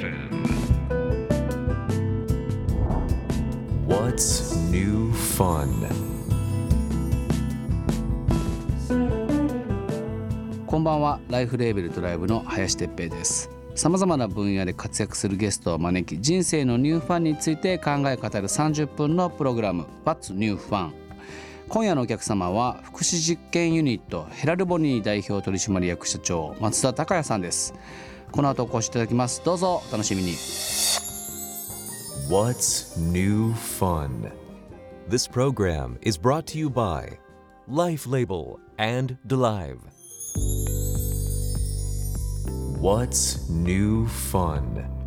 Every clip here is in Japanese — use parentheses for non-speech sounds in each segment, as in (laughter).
FM. What's new fun? こんばんはライフレーベルドライブの林哲平ですさまざまな分野で活躍するゲストを招き人生のニューファンについて考え語る30分のプログラム What's New Fun? 今夜のお客様は福祉実験ユニットヘラルボニー代表取締役社長松田孝也さんですこの後お越しいただきますどうぞお楽しみに What's new fun? This program is brought to you by Life Label and Delive. What's new fun?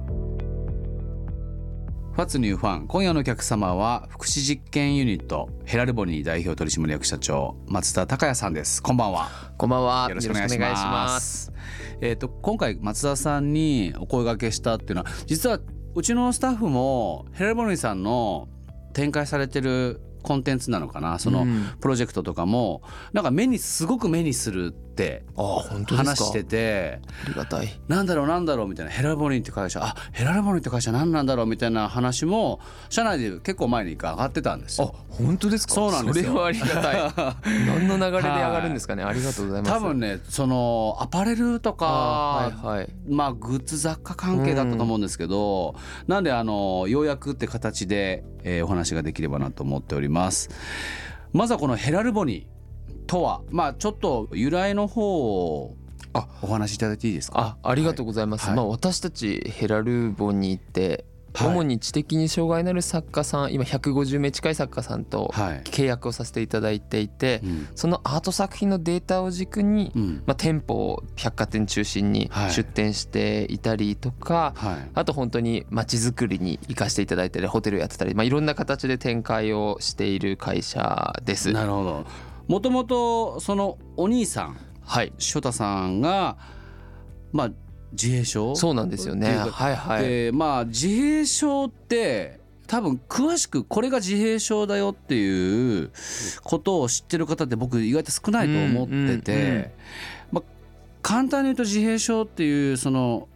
What's New Fun 今夜のお客様は福祉実験ユニットヘラルボニー代表取締役社長松田孝也さんです。こんばんは。こんばんは。よろしくお願いします。えっ、と今回松田さんにお声掛けしたっていうのは実はうちのスタッフもヘラルボニーさんの展開されてるコンテンツなのかな？そのうん。プロジェクトとかもなんか目にすごく目にするって。話しててありがたい。なんだろうなんだろうみたいなヘラルボニーって会社あヘラルボニーって会社何なんだろうみたいな話も社内で結構前に上がってたんですあよ。、本当ですか？そうなんですよそれはありがたい。(laughs) 何の流れで上がるんですかね？ありがとうございます。多分ねそのアパレルとか、はいはい。まあグッズ雑貨関係だったと思うんですけど、なんであのようやくって形で、えーお話ができればなと思っておりますまずはこのヘラルボニーとはまあちょっと由来の方をあお話しいただいていいですか？あ、ありがとうございます。はい。まあ私たちヘラルボニーって。はい。主に知的に障害のある作家さん今150名近い作家さんとはい。契約をさせていただいていて、うん。そのアート作品のデータを軸に、うん。まあ、店舗を百貨店中心にはい。出店していたりとか、はい。あと本当に街づくりに生かしていただいたりホテルやってたり、まあ、いろんな形で展開をしている会社です。なるほどもともとそのお兄さんはい翔太さんがまあ自閉症そうなんですよね。はいはい。でまあ自閉症って多分詳しくこれが自閉症だよっていうことを知ってる方って僕意外と少ないと思ってて、まあ、簡単に言うと自閉症っていうその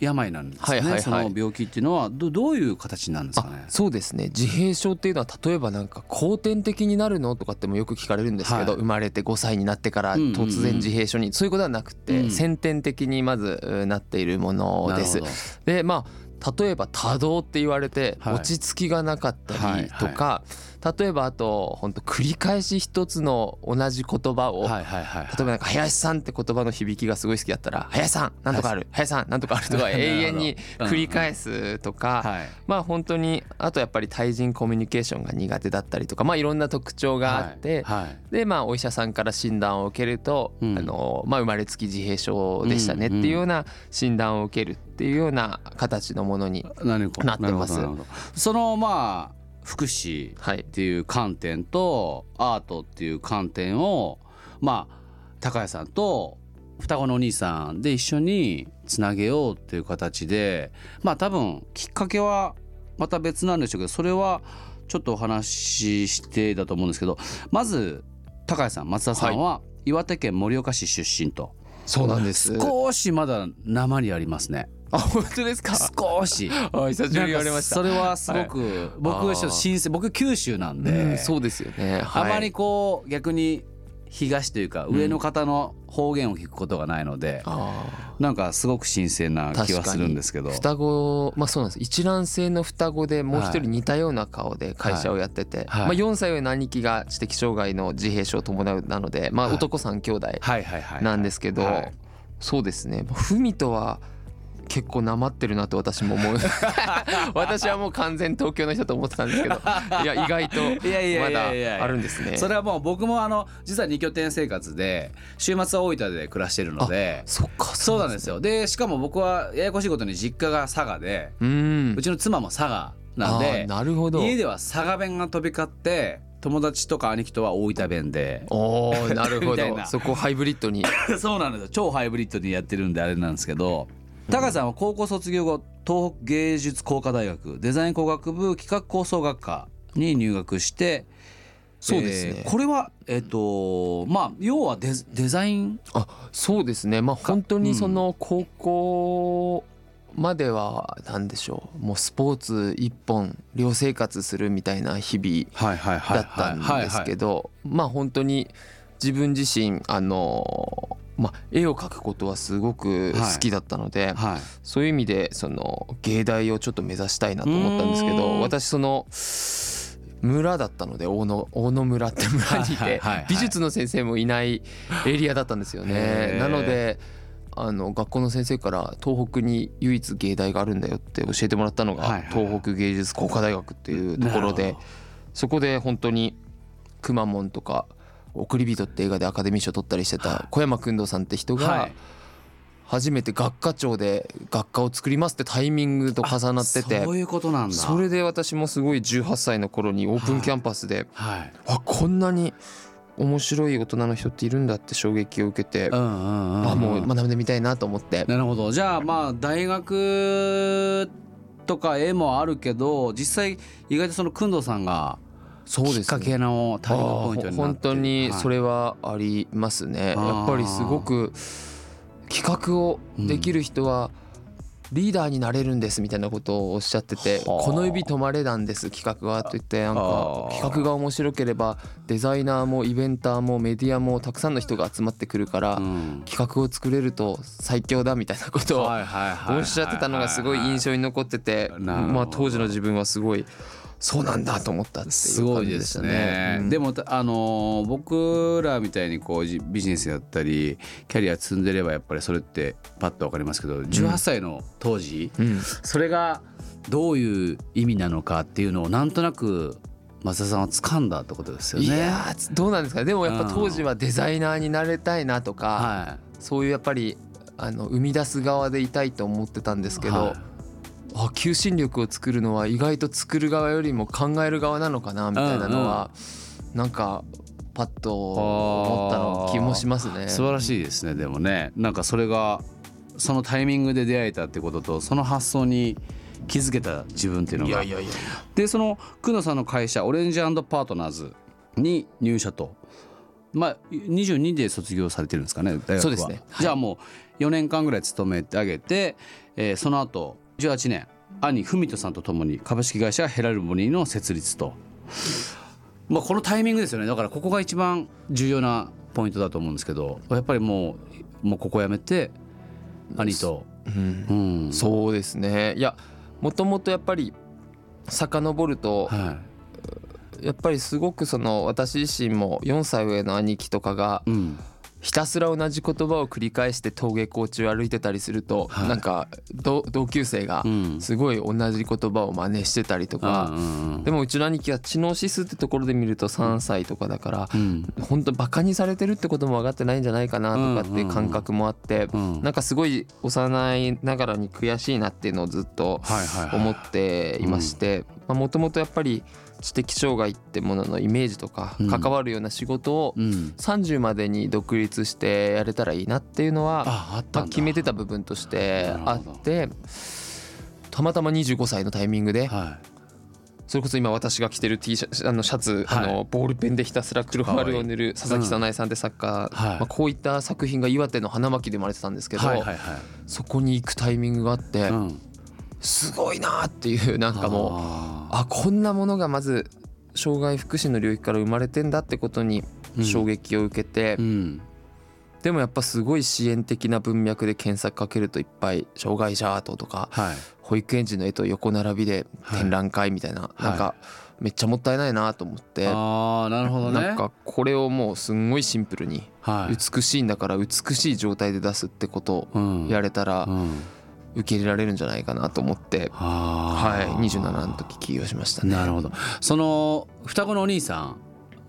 病なんですね、はいはいはい。その病気っていうのは。どどういう形なんですかあねそうですね。自閉症っていうのは例えばなんか後天的になるのとかってもよく聞かれるんですけど、はい。生まれて5歳になってからうんうんうん。突然自閉症に、そういうことはなくて、うん。先天的にまずうなっているものです。でまあ例えば多動って言われてはい。落ち着きがなかったりとか、例えばあと本当繰り返し一つの同じ言葉を、どはいはいはい。例えばなんか林さんって言葉の響きがすごい好きだったら林さんなんとかある？林さんなんとかある？とか (laughs) 永遠に繰り返すとかはい。まあ本当にあとやっぱり対人コミュニケーションが苦手だったりとかまあいろんな特徴があってはい。はい。でまあお医者さんから診断を受けるとあうん。のまあ生まれつき自閉症でしたねっていうような診断を受けるっていうような形のものになってます。そのまあ福祉はい。っていう観点とアートっていう観点をまあ高谷さんと双子のお兄さんで一緒につなげようっていう形でまあ多分きっかけはまた別なんでしょうけどそれはちょっとお話ししてだと思うんですけどまず高谷さん松田さんは岩手県盛岡市出身と。そうなんです。少しまだ鉛ありますねあ本当ですか？少し。あ久しぶりに言われました。それはすごく、僕はちょっと新鮮僕九州なんで、うんそうですよね。あまりはいこう逆に東というか上の方の方言を聞くことがないので、あー。なんかすごく新鮮な気はするんですけど。双子まあそうなんです。一卵性の双子でもう一人似たような顔で会社をやってて、はい。まあ、4歳上の兄貴が知的障害の自閉症を伴うなので、まあ、はい。男3兄弟はいはいはい。なんですけど、はい。そうですね。まあ文とは結構なまってるなと私も思う。(laughs) 私はもう完全東京の人と思ってたんですけど。いや意外と (laughs) いやいやまだあるんですね。それはもう僕もあの実は二拠点生活で週末は大分で暮らしてるので。そっかそうなんですよ。でしかも僕はややこしいことに実家が佐賀でうん。うちの妻も佐賀なんあでーなるほど。家では佐賀弁が飛び交って友達とか兄貴とは大分弁で。おーなるほど。そこをハイブリッドに。(laughs) そうなんですよ。超ハイブリッドにやってるんであれなんですけど高橋さんは高校卒業後東北芸術工科大学デザイン工学部企画構想学科に入学してそうですね。えーこれはえっ、とまあ要はデデザイン？あそうですね。まあ本当にその高校までは何でしょう。もうスポーツ一本寮生活するみたいな日々だったんですけどまあ本当に自分自身あのまあ絵を描くことはすごく好きだったので、はい。そういう意味でその芸大をちょっと目指したいなと思ったんですけど私その村だったので大野大野村って村にいてはいはいはいはい。美術の先生もいないエリアだったんですよへねー。なのであの学校の先生から東北に唯一芸大があるんだよって教えてもらったのがはいはい東北芸術工科大学っていうところでそこで本当にくまモンとか「送り人」って映画でアカデミー賞取ったりしてた小山君堂さんって人がはい。初めて学科長で学科を作りますってタイミングと重なっててそういうことなんだ。それで私もすごい18歳の頃にオープンキャンパスではい。あこんなに面白い大人の人っているんだって衝撃を受けてうんうんうんうん。あもう学んでみたいなと思って。なるほど。じゃあまあ大学とか絵もあるけど実際意外とその工藤さんがきっかけのターニングポイントになって本当にそれれはありますね、はい。やっぱりすごく企画をできる人はリーダーになれるんですみたいなことをおっしゃってて「はあ。この指止まれなんです企画は」と言ってなんか企画が面白ければデザイナーもイベンターもメディアもたくさんの人が集まってくるからうん。企画を作れると最強だみたいなことをおっしゃってたのがすごい印象に残っててまあ当時の自分はすごいそうなんだと思ったってすいうごいです感じでしたね。ね。うん。でもあのー僕らみたいにこうじビジネスやったりキャリア積んでればやっぱりそれってパッとわかりますけど18歳の当時、うん。それがどういう意味なのかっていうのをなんとなく増田さんは掴んだってことですよね。いやーどうなんですかね。でもやっぱ当時はデザイナーになれたいなとか、はそういうやっぱりあの生み出す側でいたいと思ってたんですいけど、はいあ求心力を作るのは意外と作る側よりも考える側なのかなみたいなのは、なんかパッと思ったの気もしますね。素晴らしいですねでもね。なんかそれがそのタイミングで出会えたってこととその発想に気づけた自分っていうのが。いやいやいやでその久野さんの会社オレンジパートナーズに入社と。まあ22で卒業されてるんですかね大学は。そうですね。はい。じゃあもう4年間ぐらい勤めてあげて、えーその後18年兄文人さんと共に株式会社ヘラルボニーの設立と、まあ、このタイミングですよね。だからここが一番重要なポイントだと思うんですけどやっぱりもうもうここ辞めて兄と、うん。うん、そうですね。いやもともとやっぱり遡るとはい。やっぱりすごくその私自身も4歳上の兄貴とかがうん、ひたすら同じ言葉を繰り返して登下校中歩いてたりすると、はい。なんか同同級生がうん。すごい同じ言葉を真似してたりとか、でもうちの兄貴は知能指数ってところで見ると3歳とかだから、うん。本当バカにされてるってことも分かってないんじゃないかなとかっていう感覚もあって、うんなん。かすごい幼いながらに悔しいなっていうのをずっと思っていましてもともとやっぱり知的障害ってもののイメージとかうん。関わるような仕事をうん、30までに独立してやれたらいいなっていうのは決めてた部分としてあってたまたま25歳のタイミングではそれこそ今私が着てる T シャツあのシャツあはい。のボールペンでひたすら黒丸を塗る佐々木早苗さんって作家はい。まあこういった作品が岩手の花巻で生まれてたんですけいどはいはいはい。そこに行くタイミングがあってうんすごいなっていうなんかもうああこんなものがまず障害福祉の領域から生まれてんだってことにうん。衝撃を受けて、ーうん。でもやっぱすごい支援的な文脈で検索かけるといっぱい障害者アートとかはい。保育園児の絵と横並びで展覧会みたいな、い。なんかめっちゃもったいないなと思って、ああなるほどね。なんかこれをもうすんごいシンプルにはい美しいんだから美しい状態で出すってことをうんやれたらうん受け入れられるんじゃないかなと思って、はいあー27の時起業しましたね。なるほど。その双子のお兄さ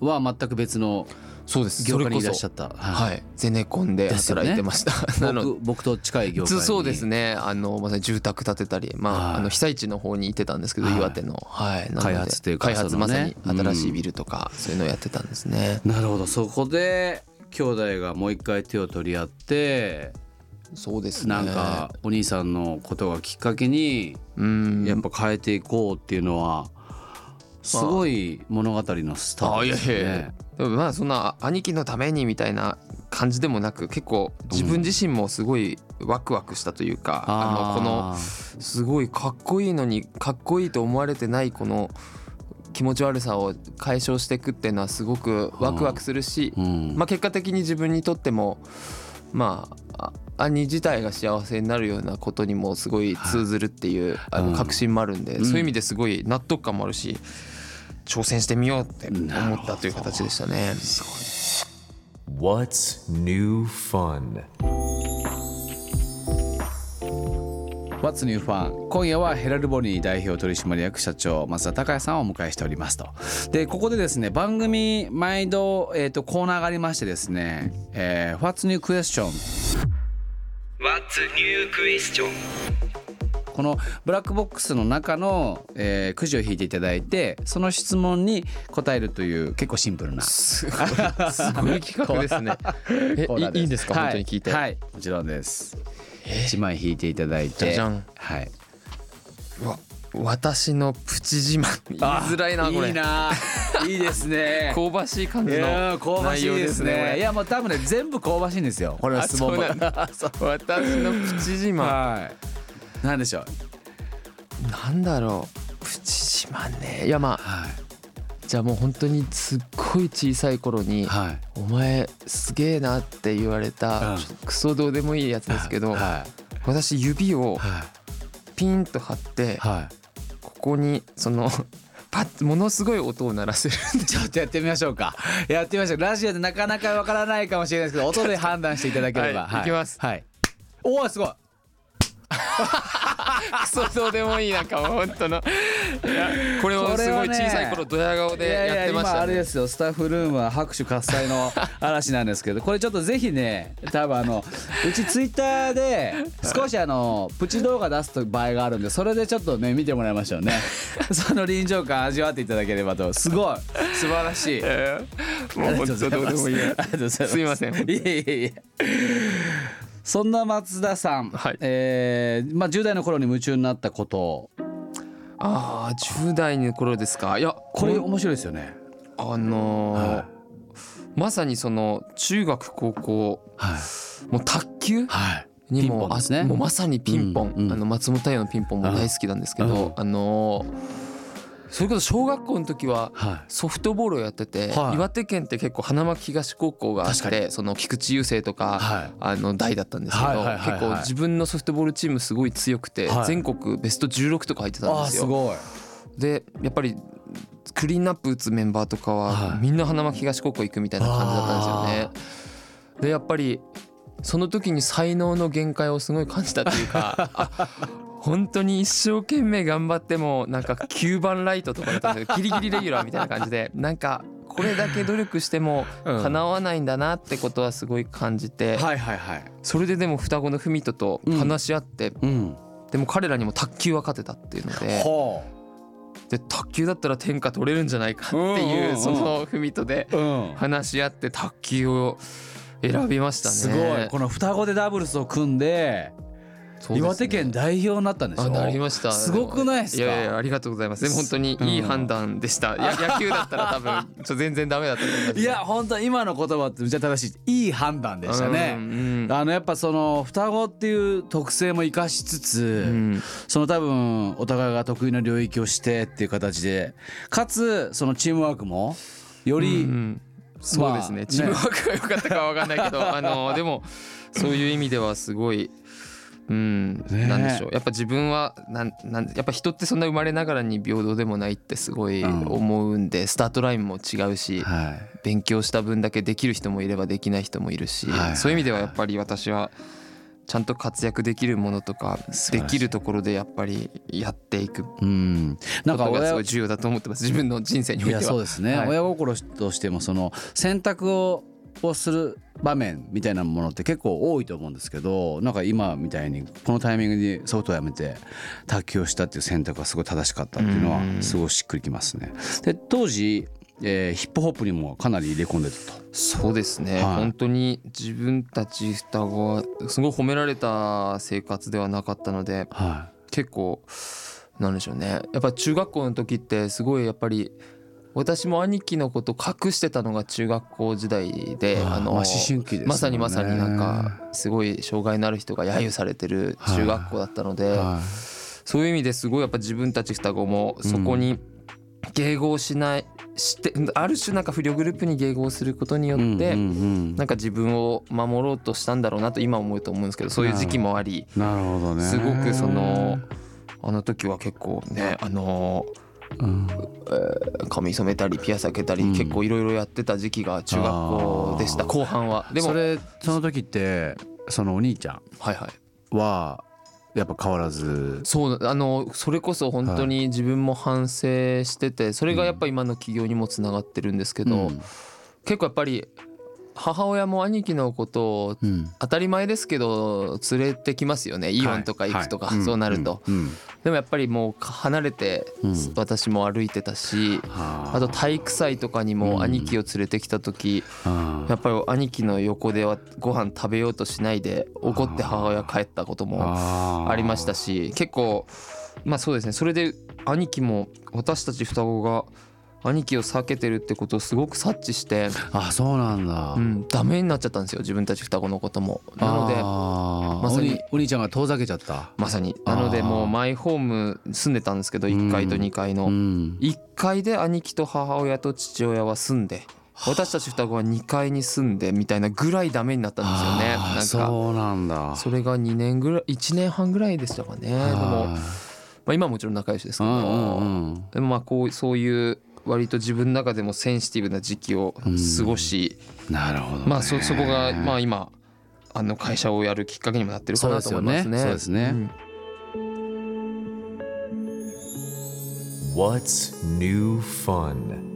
んは全く別のそうです。業界にいらっしゃっった。はい。ゼネコンで働いてました。な (laughs) ので僕僕と近い業界に。そうですね。あのまさに住宅建てたり、まあはい。あの被災地の方にいてたんですけど、はい。岩手の、はい、開発っていうか開発まさに新しいビルとか、そういうのをやってたんですね。なるほど。そこで兄弟がもう一回手を取り合ってそうですね。なんかお兄さんのことがきっかけにうん。やっぱ変えていこうっていうのはすごい物語のスタートですね。や。でもまあそんな兄貴のためにみたいな感じでもなく結構自分自身もすごいワクワクしたというかあのこのすごいかっこいいのにかっこいいと思われてないこの気持ち悪さを解消していくっていうのはすごくワクワクするし、うん。まあ、結果的に自分にとってもまああ兄自体が幸せになるようなことにもすごい通ずるっていう、あうんの確信もあるんで、うんそういう意味ですごい納得感もあるし挑戦してみようって思ったという形でしたね。What's new fun? What's New Fun 今夜はヘラルボニー代表取締役社長松田孝也さんをお迎えしておりますと。でここでですね番組毎度、えー、とコーナーがありましてですね、えー、What's New Question? What's new question? このブラックボックスの中の、えーくじを引いていただいてその質問に答えるという結構シンプルな。すごいすごい企画ですね。えコーナーですいいいんですか、はい。本当に聞いて。はい。もちろんです一枚引いていただいて。じゃじゃん。はい。わ私のプチ自慢。言いづらいなこれ。いいな。いいですね。(laughs) 香ばしい感いじのしい内容ですねいやもう多分ね全部香ばしいんですよ。これはあ質問もそうなんだ。(laughs) 私のプチ自慢。はい。なんでしょう？なんだろう。プチ自慢ね。いやまあはい。じゃあもう本当にすっごい小さい頃にはい「お前すげえな」って言われたクソどうでもいいやつですけどは私指をいはい。ピンと張ってはい。ここにその (laughs) パッものすごい音を鳴らせるんでちょっとやってみましょうか。やってみましょう。ラジオでなかなかわからないかもしれないですけど音で判断していただければ。はい。いきます。はい。おおすごい (laughs) クソどうでもいいなんかもう本当の。いやこれをすごい小さい頃ドヤ顔でやってましたね。今あれですよスタッフルームは拍手喝采の嵐なんですけど (laughs) これちょっとぜひね多分あのうちツイッターで少しあのプチ動画出す場合があるんでそれでちょっとね見てもらいましょうね。(laughs) その臨場感味わっていただければと。すごい。素晴らしい。えーもう本当どうでもいいやありがとうございます。すいませんいえいえいえそんな松田さん、はい。えーまあ、10代の頃に夢中になったこと。ああ10代の頃ですか？いやここれ面白いですよね。あのーはまさにその中学高校はい。もう卓球？はい。にもね。あもうまさにピンポン、うんうん。あの松本太陽のピンポンも大好きなんですけど、うん。あのーそれこそ小学校の時ははソフトボールをやってて、はい。岩手県って結構花巻東高校があってその菊池雄星とか、はい。あの代だったんですけど、結構自分のソフトボールチームすごい強くて、はい。全国ベスト16とか入ってたんですよ。すごい。でやっぱりクリーンナップ打つメンバーとかははい。みんな花巻東高校行くみたいな感じだったんですよね。でやっぱりその時に才能の限界をすごい感じたっていうか (laughs) あ本当に一生懸命頑張ってもなんか9番ライトとかだったんですよギリギリレギュラーみたいな感じで (laughs) なんかこれだけ努力してもうん叶わないんだなってことはすごい感じてはいはいはい。それででも双子の文人と話し合ってうん。でも彼らにも卓球は勝てたっていうので。ほで卓球だったら天下取れるんじゃないかっていううんその文とで。話し合って卓球を選びましたね。すごい。この双子でダブルスを組んでね岩手県代表になったんでしょ？あなりました。すごくないですか？いやいやありがとうございます。でも本当にいい判断でした。や野球だったら多分ちょ全然ダメだったと思います。いや本当今の言葉ってめっちゃ正しいいい判断でしたうんね。うんあのやっぱその双子っていう特性も生かしつつ、うんその多分お互いが得意な領域をしてっていう形でかつそのチームワークもより、うんそうですね。まあチームワークが良かったかは分かんないけど、あのでもそういう意味ではすごい。うん、ねなんでしょう。やっぱ自分はなんなんやっぱ人ってそんな生まれながらに平等でもないってすごいうん。思うんで、スタートラインも違うし、はい。勉強した分だけできる人もいればできない人もいるし、はいそういう意味ではやっぱり私はちゃんと活躍できるものとかできるところでやっぱりやっていくこうん。なんかとがす親ごい重要だと思ってます。自分の人生においいやては。そうですね、はい。親心としてもその選択ををする場面みたいなものって結構多いと思うんですけどなんか今みたいにこのタイミングにソフトをやめて卓球をしたっていう選択がすごい正しかったっていうのはうんすごいしっくりきますね。で当時、えーヒップホップにもかなり入れ込んでたと。そうですね、はい本当に自分たち双子はすごい褒められた生活ではなかったのでは結構なんでしょうねやっぱ中学校の時ってすごいやっぱり私も兄貴のこと隠してたのが中学校時代であのまあ思春期でまさにまさになんかすごい障害のある人が揶揄されてる中学校だったのではそういう意味ですごいやっぱ自分たち双子もそこに迎合しないしてある種なんか不良グループに迎合することによいってうんうんうん。なんか自分を守ろうとしたんだろうなと今思うと思うんですけどそういう時期もありなるほどね。すごくそのあの時は結構ねあのうん。髪染めたりピアス開けたりうん。結構いろいろやってた時期が中学校でした後半は。でもそれその時ってそのお兄ちゃんはいはい。はやっぱ変わらず？そうあのそれこそ本当に自分も反省しててそれがやっぱ今の起業にもつながってるんですけど、うん。結構やっぱり母親も兄貴のことをうん。当たり前ですけど連れてきますよね。イオンとか行くとか、はい。そうなると、でもやっぱりもう離れてうん。私も歩いてたし、はあ。と体育祭とかにも兄貴を連れてきた時、あ。やっぱり兄貴の横ではご飯食べようとしないで怒って母親帰ったこともあ。ありましたし結構まあそうですね。それで兄貴も私たち双子が兄貴を避けてるってことをすごく察知して、あそうなんだ、うん、ダメになっちゃったんですよ自分たち双子のことも。なのでまさにお兄ちゃんが遠ざけちゃった。まさに。なのでもうマイホーム住んでたんですけど1階と2階の。うん。1階で兄貴と母親と父親は住んで私たち双子は2階に住んでみたいなぐらいダメになったんですよね。なんか。そうなんだ。それが2年ぐらい1年半ぐらいでしたかね。でも、まあ、今はもちろん仲良しですけど、うんうんうん。でもまあこうそういう割と自分の中でもセンシティブな時期を過ごし、なるほど、ね、まあそそこがまあ今あの会社をやるきっかけにもなってるかなと思いますね。そうですよね。そうですね。ん。What's new fun?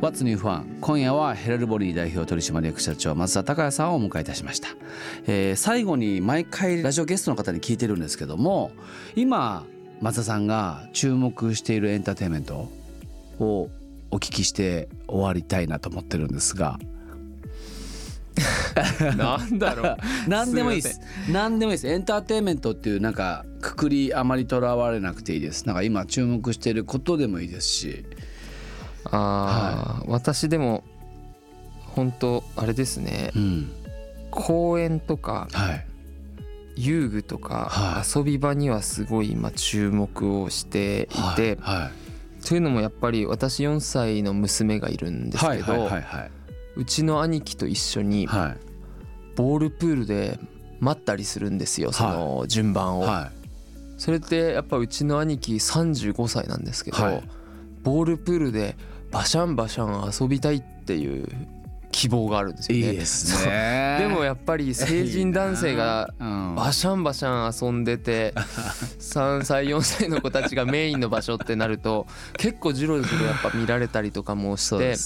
What's New Fun? 今夜はヘラルボリー代表取締役社長松田孝也さんをお迎えいたしました、えー最後に毎回ラジオゲストの方に聞いてるんですけども今松田さんが注目しているエンターテインメントをお聞きして終わりたいなと思ってるんですが。(laughs) なんだろう。(laughs) 何でもいいです。何でもいいです。エンターテインメントっていうなんかくくりあまりとらわれなくていいです。なんか今注目していることでもいいですし。あー、私でも本当あれですね。うん。公園とかはい遊具とかはい。遊び場にはすごい今注目をしていて、というのもやっぱり私4歳の娘がいるんですけど、うちの兄貴と一緒にはい。ボールプールで待ったりするんですよその順番を。はそれってやっぱうちの兄貴35歳なんですけど、はい。ボールプールでバシャンバシャン遊びたいっていう希望があるんですい。よね。いいですね。でもやっぱり成人男性がうんバシャンバシャン遊んでて3歳4歳の子たちがメインの場所ってなると結構ジロジロやっぱ見られたりとかもして。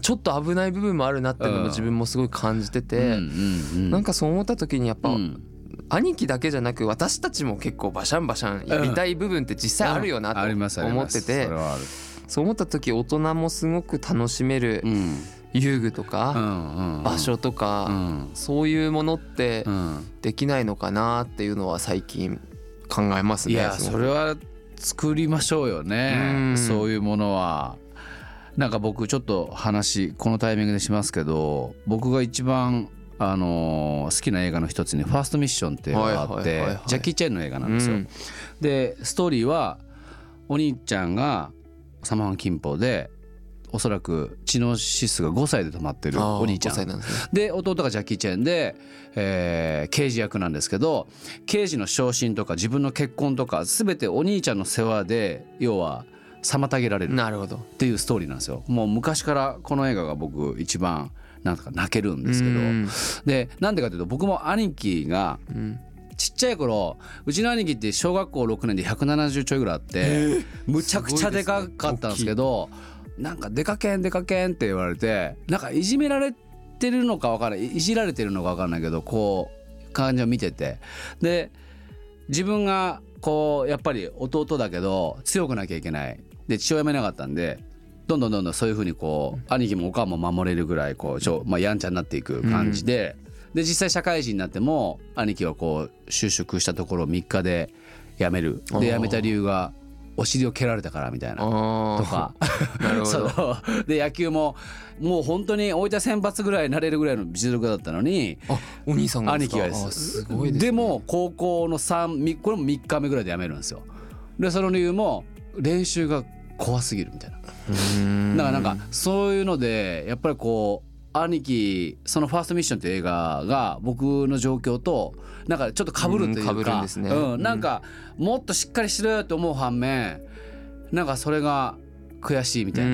ちょっと危ない部分もあるなっていうのうんも自分もすごい感じてうんてなんかそう思った時にやっぱうん兄貴だけじゃなく私たちも結構バシャンバシャンやりたい部分って実際あるよなと思っててそう思った時大人もすごく楽しめるうん遊具とうか場所とうかん。そういうものってうん。できないのかなっていうのは最近考えますね。いやそれは作りましょうようねん。そういうものは。なんか僕ちょっと話このタイミングでしますけど僕が一番あのー好きな映画の一つに「ファーストミッション」っていうのがあってジャッキー・チェンの映画なんですよ。うん。でストーリーはお兄ちゃんがサマハン金峰でおそらく知能指数が5歳で止まってるお兄ちゃ5歳んですね。で弟がジャッキー・チェンで、えー刑事役なんですけど刑事の昇進とか自分の結婚とか全てお兄ちゃんの世話で要は妨げられるなるほど。っていうストーリーなんですよ。もう昔からこの映画が僕一番なんとか泣けるんですけど。うん。でなんでかというと僕も兄貴がうん。ちっちゃい頃うちの兄貴って小学校6年で170ちょいぐらいあってむちゃくちゃでかかったんですけどなんか「でかけんでかけん」って言われてなんかいじめられてるのか分からないいじられてるのか分かんないけどこう感じを見てて。で自分がこうやっぱり弟だけど強くなきゃいけない。で父親もいなかったんでどんどんどんどんそういうふうにこう兄貴もおかんも守れるぐらいこうちょ、まあ、やんちゃになっていく感じで、で実際社会人になっても兄貴はこう就職したところを3日で辞める。で辞めた理由がお尻を蹴られたからみたいな。あとか。そど。(laughs) ので野球ももう本当に大分選抜ぐらいになれるぐらいの実力だったのにあお兄さんが兄貴がです。あすごいです、ね、でも高校の3これも3日目ぐらいで辞めるんですよ。でその理由も練習が怖すぎるみたいな。だからなんかそういうのでやっぱりこう兄貴その「ファーストミッション」っていう映画が僕の状況となんかちょっと被るというか、うんね。うん、なんかもっとしっかりしろよと思う反面なんかそれが悔しいみたいな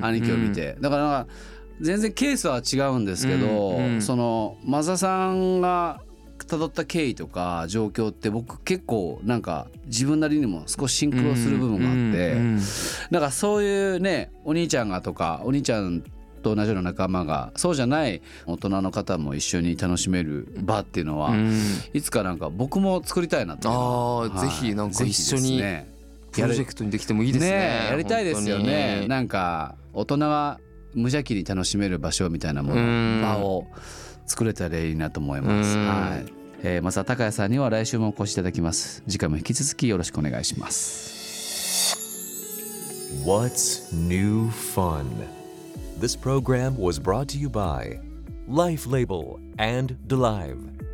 な兄貴を見て。だからなんか全然ケースは違うんですけど、そのマザさんが辿った経緯とか状況って僕結構なんか自分なりにも少しシンクロする部分があって、うんだからそういうねお兄ちゃんがとかお兄ちゃんと同じような仲間がそうじゃない大人の方も一緒に楽しめる場っていうのは、うん。いつかなんか僕も作りたいなっていうのはあーはい。ぜひなんか一緒にねプロジェクトにできてもいいですね。えやりたいですよね。なんか大人が無邪気に楽しめる場所みたいなもうん。の場を作れたらいいなと思います。うん。はい、えー、まずは高谷さんには来週もお越しいただきます。次回も引き続きよろしくお願いします。What's New Fun? This program was brought to you by Life Label and DeLive.